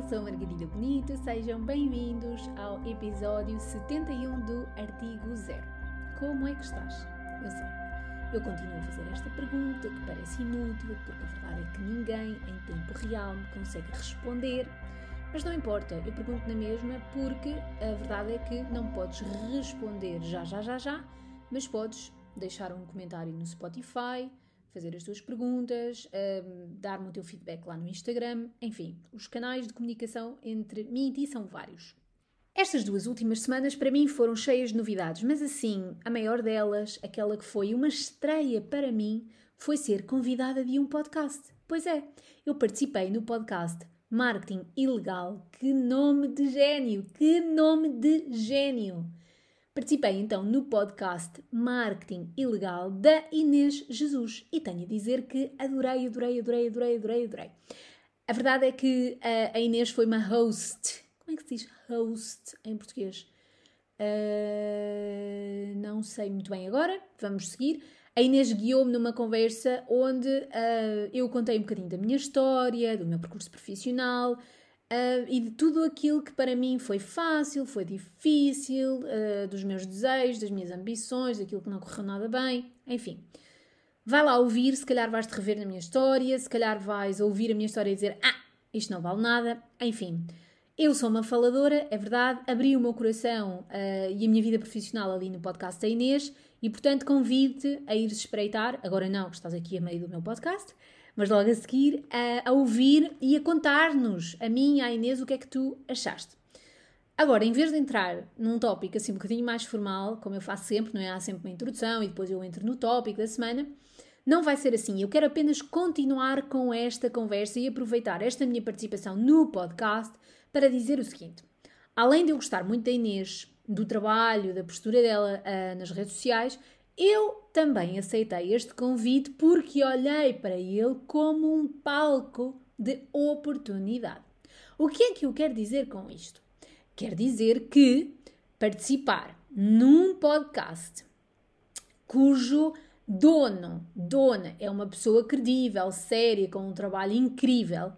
eu sou Margarida Bonito, sejam bem-vindos ao episódio 71 do Artigo Zero. Como é que estás? Eu sei, eu continuo a fazer esta pergunta que parece inútil, porque a verdade é que ninguém em tempo real me consegue responder, mas não importa, eu pergunto na mesma porque a verdade é que não podes responder já, já, já, já, mas podes deixar um comentário no Spotify fazer as tuas perguntas, dar-me o teu feedback lá no Instagram, enfim, os canais de comunicação entre mim e ti são vários. Estas duas últimas semanas para mim foram cheias de novidades, mas assim, a maior delas, aquela que foi uma estreia para mim, foi ser convidada de um podcast. Pois é, eu participei no podcast Marketing Ilegal. Que nome de gênio! Que nome de gênio! Participei então no podcast Marketing Ilegal da Inês Jesus e tenho a dizer que adorei, adorei, adorei, adorei, adorei, adorei. A verdade é que a Inês foi uma host. Como é que se diz host em português? Uh, não sei muito bem agora, vamos seguir. A Inês guiou-me numa conversa onde uh, eu contei um bocadinho da minha história, do meu percurso profissional, Uh, e de tudo aquilo que para mim foi fácil, foi difícil, uh, dos meus desejos, das minhas ambições, daquilo que não correu nada bem, enfim. Vai lá ouvir, se calhar vais-te rever na minha história, se calhar vais ouvir a minha história e dizer Ah, isto não vale nada, enfim. Eu sou uma faladora, é verdade, abri o meu coração uh, e a minha vida profissional ali no podcast da Inês e, portanto, convido-te a ir espreitar, agora não, que estás aqui a meio do meu podcast, mas logo a seguir a, a ouvir e a contar-nos, a mim e à Inês, o que é que tu achaste. Agora, em vez de entrar num tópico assim um bocadinho mais formal, como eu faço sempre, não é? Há sempre uma introdução e depois eu entro no tópico da semana. Não vai ser assim. Eu quero apenas continuar com esta conversa e aproveitar esta minha participação no podcast para dizer o seguinte. Além de eu gostar muito da Inês, do trabalho, da postura dela uh, nas redes sociais, eu também aceitei este convite porque olhei para ele como um palco de oportunidade. O que é que eu quero dizer com isto? Quer dizer que participar num podcast cujo dono, dona, é uma pessoa credível, séria, com um trabalho incrível,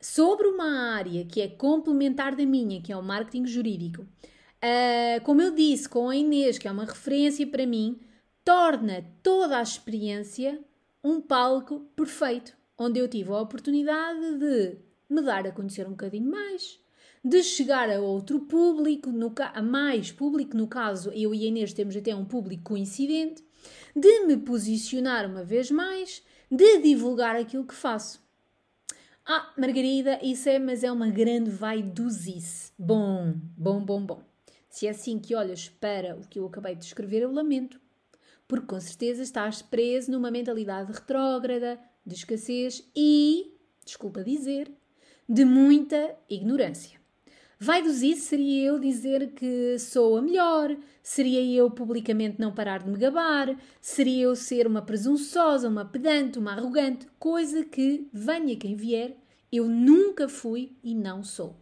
sobre uma área que é complementar da minha, que é o marketing jurídico. Uh, como eu disse, com a Inês, que é uma referência para mim, torna toda a experiência um palco perfeito, onde eu tive a oportunidade de me dar a conhecer um bocadinho mais, de chegar a outro público, no, a mais público, no caso eu e a Inês temos até um público coincidente, de me posicionar uma vez mais, de divulgar aquilo que faço. Ah, Margarida, isso é, mas é uma grande vaiduzice. Bom, bom, bom, bom. Se é assim que olhas para o que eu acabei de escrever, eu lamento porque com certeza estás preso numa mentalidade retrógrada, de escassez e, desculpa dizer, de muita ignorância. Vai isso seria eu dizer que sou a melhor, seria eu publicamente não parar de me gabar, seria eu ser uma presunçosa, uma pedante, uma arrogante, coisa que, venha quem vier, eu nunca fui e não sou.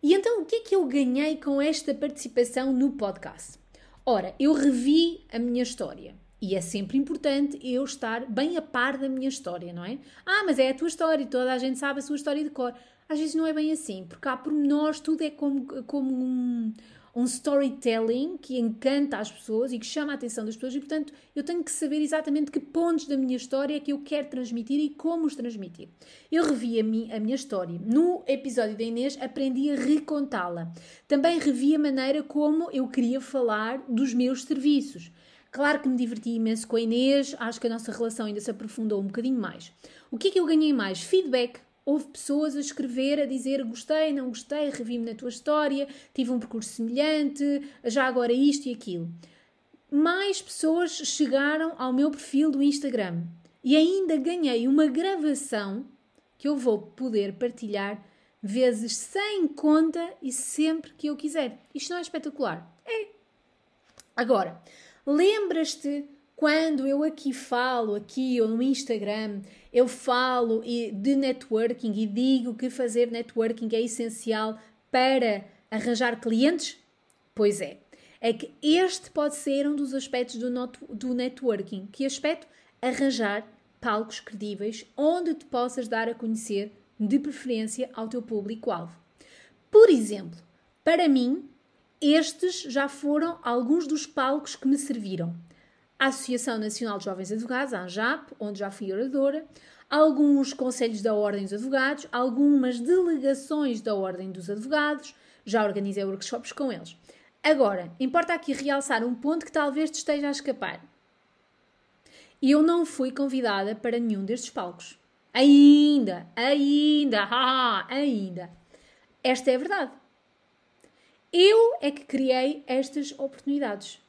E então o que é que eu ganhei com esta participação no podcast? Ora, eu revi a minha história. E é sempre importante eu estar bem a par da minha história, não é? Ah, mas é a tua história e toda a gente sabe a sua história de cor. Às vezes não é bem assim, porque há pormenores, tudo é como, como um, um storytelling que encanta as pessoas e que chama a atenção das pessoas, e portanto eu tenho que saber exatamente que pontos da minha história é que eu quero transmitir e como os transmitir. Eu revi a, mi, a minha história. No episódio da Inês aprendi a recontá-la. Também revi a maneira como eu queria falar dos meus serviços. Claro que me diverti imenso com a Inês, acho que a nossa relação ainda se aprofundou um bocadinho mais. O que é que eu ganhei mais? Feedback. Houve pessoas a escrever, a dizer gostei, não gostei, revi-me na tua história, tive um percurso semelhante, já agora isto e aquilo. Mais pessoas chegaram ao meu perfil do Instagram e ainda ganhei uma gravação que eu vou poder partilhar vezes sem conta e sempre que eu quiser. Isto não é espetacular? É. Agora, Lembras-te quando eu aqui falo, aqui ou no Instagram, eu falo de networking e digo que fazer networking é essencial para arranjar clientes? Pois é. É que este pode ser um dos aspectos do, not, do networking. Que aspecto? Arranjar palcos credíveis onde te possas dar a conhecer, de preferência, ao teu público-alvo. Por exemplo, para mim, estes já foram alguns dos palcos que me serviram. A Associação Nacional de Jovens Advogados, a ANJAP, onde já fui oradora, alguns conselhos da Ordem dos Advogados, algumas delegações da Ordem dos Advogados, já organizei workshops com eles. Agora, importa aqui realçar um ponto que talvez te esteja a escapar. Eu não fui convidada para nenhum destes palcos. Ainda, ainda, ainda. Esta é a verdade. Eu é que criei estas oportunidades.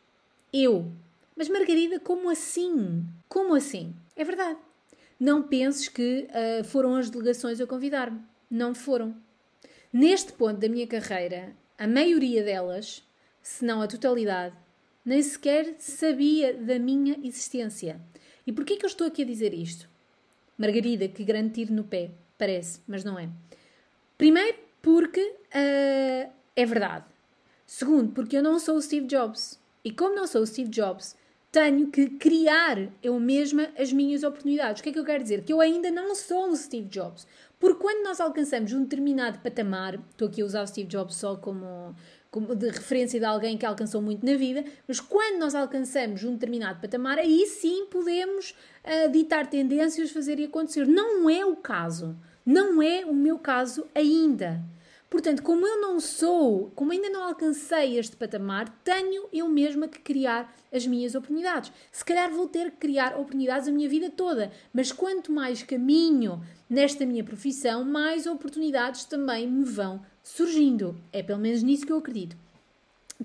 Eu. Mas Margarida, como assim? Como assim? É verdade. Não penses que uh, foram as delegações a convidar-me. Não foram. Neste ponto da minha carreira, a maioria delas, se não a totalidade, nem sequer sabia da minha existência. E porquê que eu estou aqui a dizer isto? Margarida, que grande tiro no pé, parece, mas não é. Primeiro, porque uh, é verdade. Segundo, porque eu não sou o Steve Jobs. E como não sou o Steve Jobs, tenho que criar eu mesma as minhas oportunidades. O que é que eu quero dizer? Que eu ainda não sou o Steve Jobs. Porque quando nós alcançamos um determinado patamar, estou aqui a usar o Steve Jobs só como, como de referência de alguém que alcançou muito na vida, mas quando nós alcançamos um determinado patamar, aí sim podemos uh, ditar tendências, fazer e acontecer. Não é o caso. Não é o meu caso ainda. Portanto, como eu não sou, como ainda não alcancei este patamar, tenho eu mesma que criar as minhas oportunidades. Se calhar vou ter que criar oportunidades a minha vida toda, mas quanto mais caminho nesta minha profissão, mais oportunidades também me vão surgindo. É pelo menos nisso que eu acredito.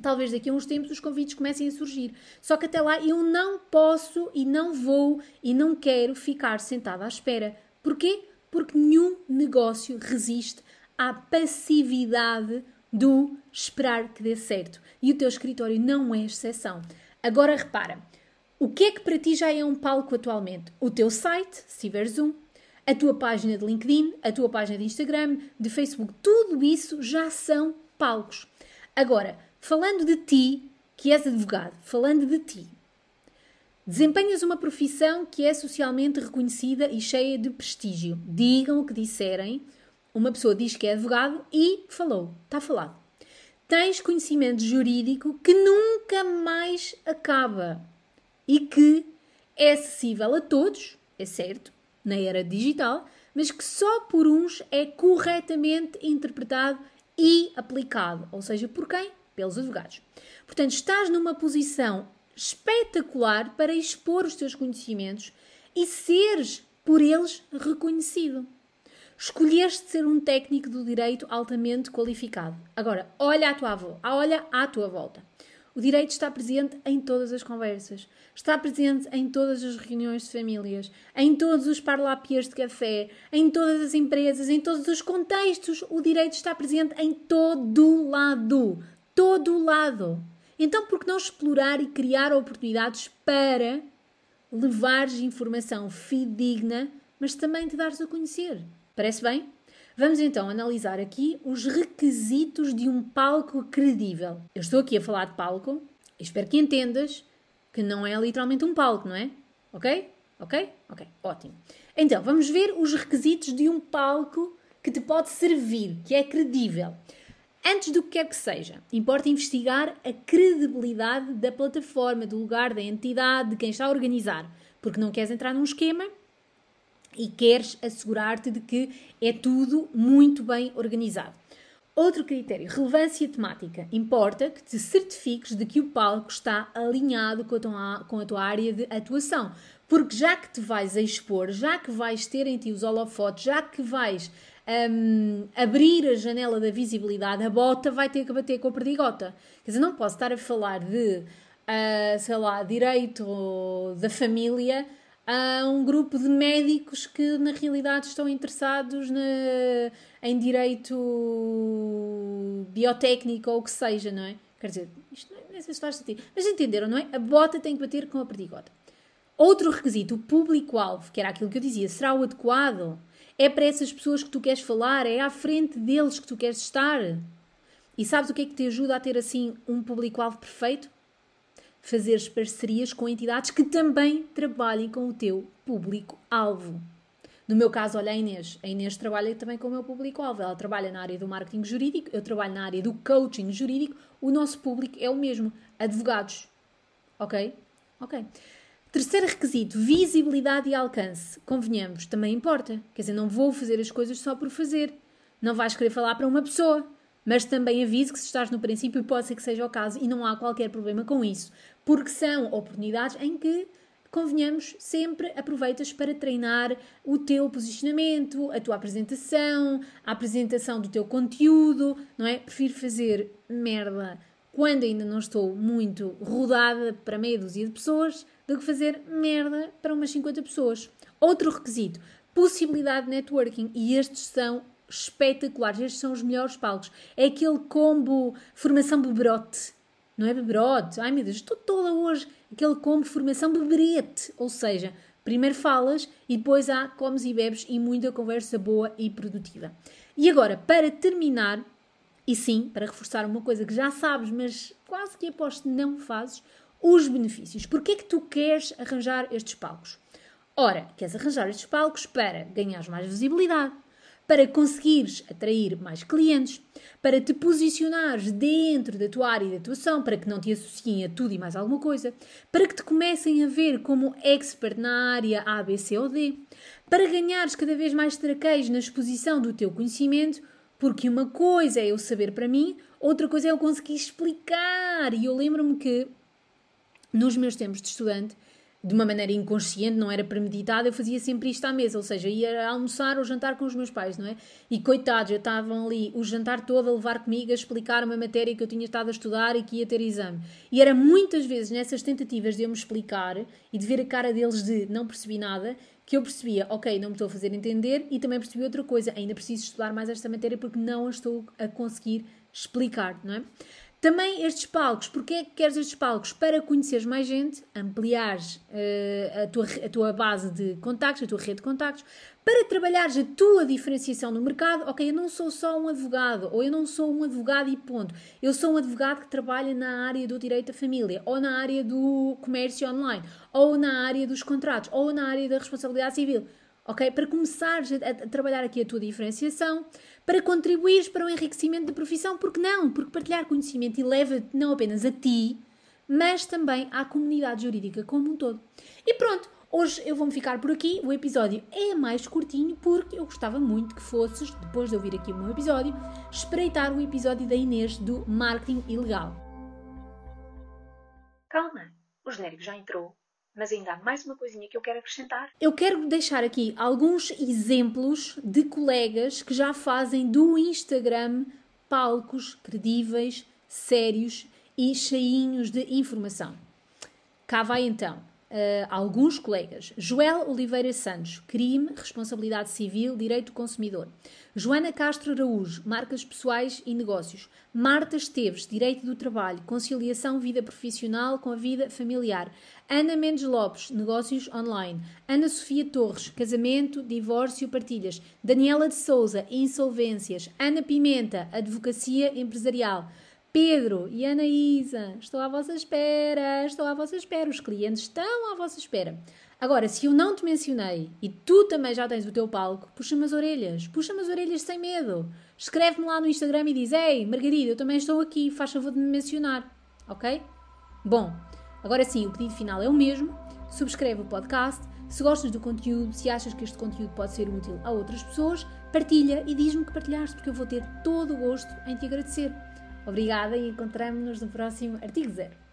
Talvez daqui a uns tempos os convites comecem a surgir. Só que até lá eu não posso e não vou e não quero ficar sentada à espera. Porquê? Porque nenhum negócio resiste à passividade do esperar que dê certo. E o teu escritório não é exceção. Agora repara, o que é que para ti já é um palco atualmente? O teu site, se Zoom, a tua página de LinkedIn, a tua página de Instagram, de Facebook, tudo isso já são palcos. Agora, falando de ti, que és advogado, falando de ti, desempenhas uma profissão que é socialmente reconhecida e cheia de prestígio. Digam o que disserem, uma pessoa diz que é advogado e falou, está falado. Tens conhecimento jurídico que nunca mais acaba e que é acessível a todos, é certo, na era digital, mas que só por uns é corretamente interpretado e aplicado, ou seja, por quem? Pelos advogados. Portanto, estás numa posição espetacular para expor os teus conhecimentos e seres por eles reconhecido. Escolheste ser um técnico do direito altamente qualificado. Agora, olha à tua avó, olha à tua volta. O direito está presente em todas as conversas, está presente em todas as reuniões de famílias, em todos os parlapiers de café, em todas as empresas, em todos os contextos. O direito está presente em todo lado. Todo lado. Então, por que não explorar e criar oportunidades para levares informação fidedigna, mas também te dares a conhecer? Parece bem? Vamos então analisar aqui os requisitos de um palco credível. Eu estou aqui a falar de palco e espero que entendas que não é literalmente um palco, não é? Ok? Ok? Ok, ótimo. Então, vamos ver os requisitos de um palco que te pode servir, que é credível. Antes do que quer que seja, importa investigar a credibilidade da plataforma, do lugar, da entidade, de quem está a organizar, porque não queres entrar num esquema e queres assegurar-te de que é tudo muito bem organizado. Outro critério, relevância temática. Importa que te certifiques de que o palco está alinhado com a tua, com a tua área de atuação. Porque já que te vais a expor, já que vais ter em ti os holofotes, já que vais um, abrir a janela da visibilidade, a bota vai ter que bater com a perdigota. Quer dizer, não posso estar a falar de, uh, sei lá, direito da família a um grupo de médicos que na realidade estão interessados na, em direito biotécnico ou o que seja, não é? Quer dizer, isto não, é, sei se faz sentido. Mas entenderam, não é? A bota tem que bater com a perdigota. Outro requisito, o público-alvo, que era aquilo que eu dizia, será o adequado? É para essas pessoas que tu queres falar? É à frente deles que tu queres estar? E sabes o que é que te ajuda a ter assim um público-alvo perfeito? Fazeres parcerias com entidades que também trabalhem com o teu público-alvo. No meu caso, olha a Inês. A Inês trabalha também com o meu público-alvo. Ela trabalha na área do marketing jurídico, eu trabalho na área do coaching jurídico. O nosso público é o mesmo, advogados. Ok? Ok. Terceiro requisito, visibilidade e alcance. Convenhamos, também importa. Quer dizer, não vou fazer as coisas só por fazer. Não vais querer falar para uma pessoa. Mas também aviso que se estás no princípio pode ser que seja o caso e não há qualquer problema com isso. Porque são oportunidades em que, convenhamos, sempre aproveitas para treinar o teu posicionamento, a tua apresentação, a apresentação do teu conteúdo, não é? Prefiro fazer merda quando ainda não estou muito rodada para meia dúzia de pessoas do que fazer merda para umas 50 pessoas. Outro requisito, possibilidade de networking, e estes são espetaculares, estes são os melhores palcos. É aquele combo formação beberote, não é beberote? Ai meu Deus, estou toda hoje. Aquele combo formação beberete, ou seja, primeiro falas e depois há comes e bebes e muita conversa boa e produtiva. E agora, para terminar, e sim, para reforçar uma coisa que já sabes, mas quase que aposto não fazes, os benefícios. Porquê é que tu queres arranjar estes palcos? Ora, queres arranjar estes palcos para ganhar mais visibilidade, para conseguires atrair mais clientes, para te posicionares dentro da tua área de atuação, para que não te associem a tudo e mais alguma coisa, para que te comecem a ver como expert na área A, B, C ou D, para ganhares cada vez mais traqueios na exposição do teu conhecimento, porque uma coisa é eu saber para mim, outra coisa é eu conseguir explicar. E eu lembro-me que nos meus tempos de estudante, de uma maneira inconsciente, não era premeditada, eu fazia sempre isto à mesa, ou seja, ia almoçar ou jantar com os meus pais, não é? E coitados, já estavam ali o jantar todo a levar comigo a explicar uma matéria que eu tinha estado a estudar e que ia ter exame. E era muitas vezes nessas tentativas de eu me explicar e de ver a cara deles de não percebi nada, que eu percebia, ok, não me estou a fazer entender e também percebi outra coisa, ainda preciso estudar mais esta matéria porque não a estou a conseguir explicar, não é? Também estes palcos, porque é que queres estes palcos? Para conheceres mais gente, ampliares uh, a, tua, a tua base de contactos, a tua rede de contactos, para trabalhares a tua diferenciação no mercado. Ok, eu não sou só um advogado, ou eu não sou um advogado e ponto. Eu sou um advogado que trabalha na área do direito à família, ou na área do comércio online, ou na área dos contratos, ou na área da responsabilidade civil ok? Para começares a, a, trabalhar aqui a tua diferenciação, para contribuires para o enriquecimento da profissão, porque não? Porque partilhar conhecimento eleva não apenas a ti, mas também à comunidade jurídica como um todo. E pronto, hoje eu vou-me ficar por aqui. O episódio é mais curtinho porque eu gostava muito que fosses, depois de ouvir aqui o meu episódio, espreitar o episódio da Inês do Marketing Ilegal. Calma, o genérico já entrou. Mas ainda há mais uma coisinha que eu quero acrescentar. Eu quero deixar aqui alguns exemplos de colegas que já fazem do Instagram palcos credíveis, sérios e cheinhos de informação. Cá vai então uh, alguns colegas. Joel Oliveira Santos, crime, responsabilidade civil, direito do consumidor. Joana Castro Araújo, marcas pessoais e negócios. Marta Esteves, direito do trabalho, conciliação vida profissional com a vida familiar. Ana Mendes Lopes, negócios online. Ana Sofia Torres, casamento, divórcio, partilhas. Daniela de Souza, insolvências. Ana Pimenta, advocacia empresarial. Pedro e Anaísa, estou à vossa espera, estou à vossa espera, os clientes estão à vossa espera. Agora, se eu não te mencionei e tu também já tens o teu palco, puxa-me as orelhas, puxa-me as orelhas sem medo. Escreve-me lá no Instagram e diz: Ei, Margarida, eu também estou aqui, faz favor de me mencionar, ok? Bom, agora sim, o pedido final é o mesmo. Subscreve o podcast. Se gostas do conteúdo, se achas que este conteúdo pode ser útil a outras pessoas, partilha e diz-me que partilhaste, porque eu vou ter todo o gosto em te agradecer. Obrigada e encontramos-nos no próximo artigo zero.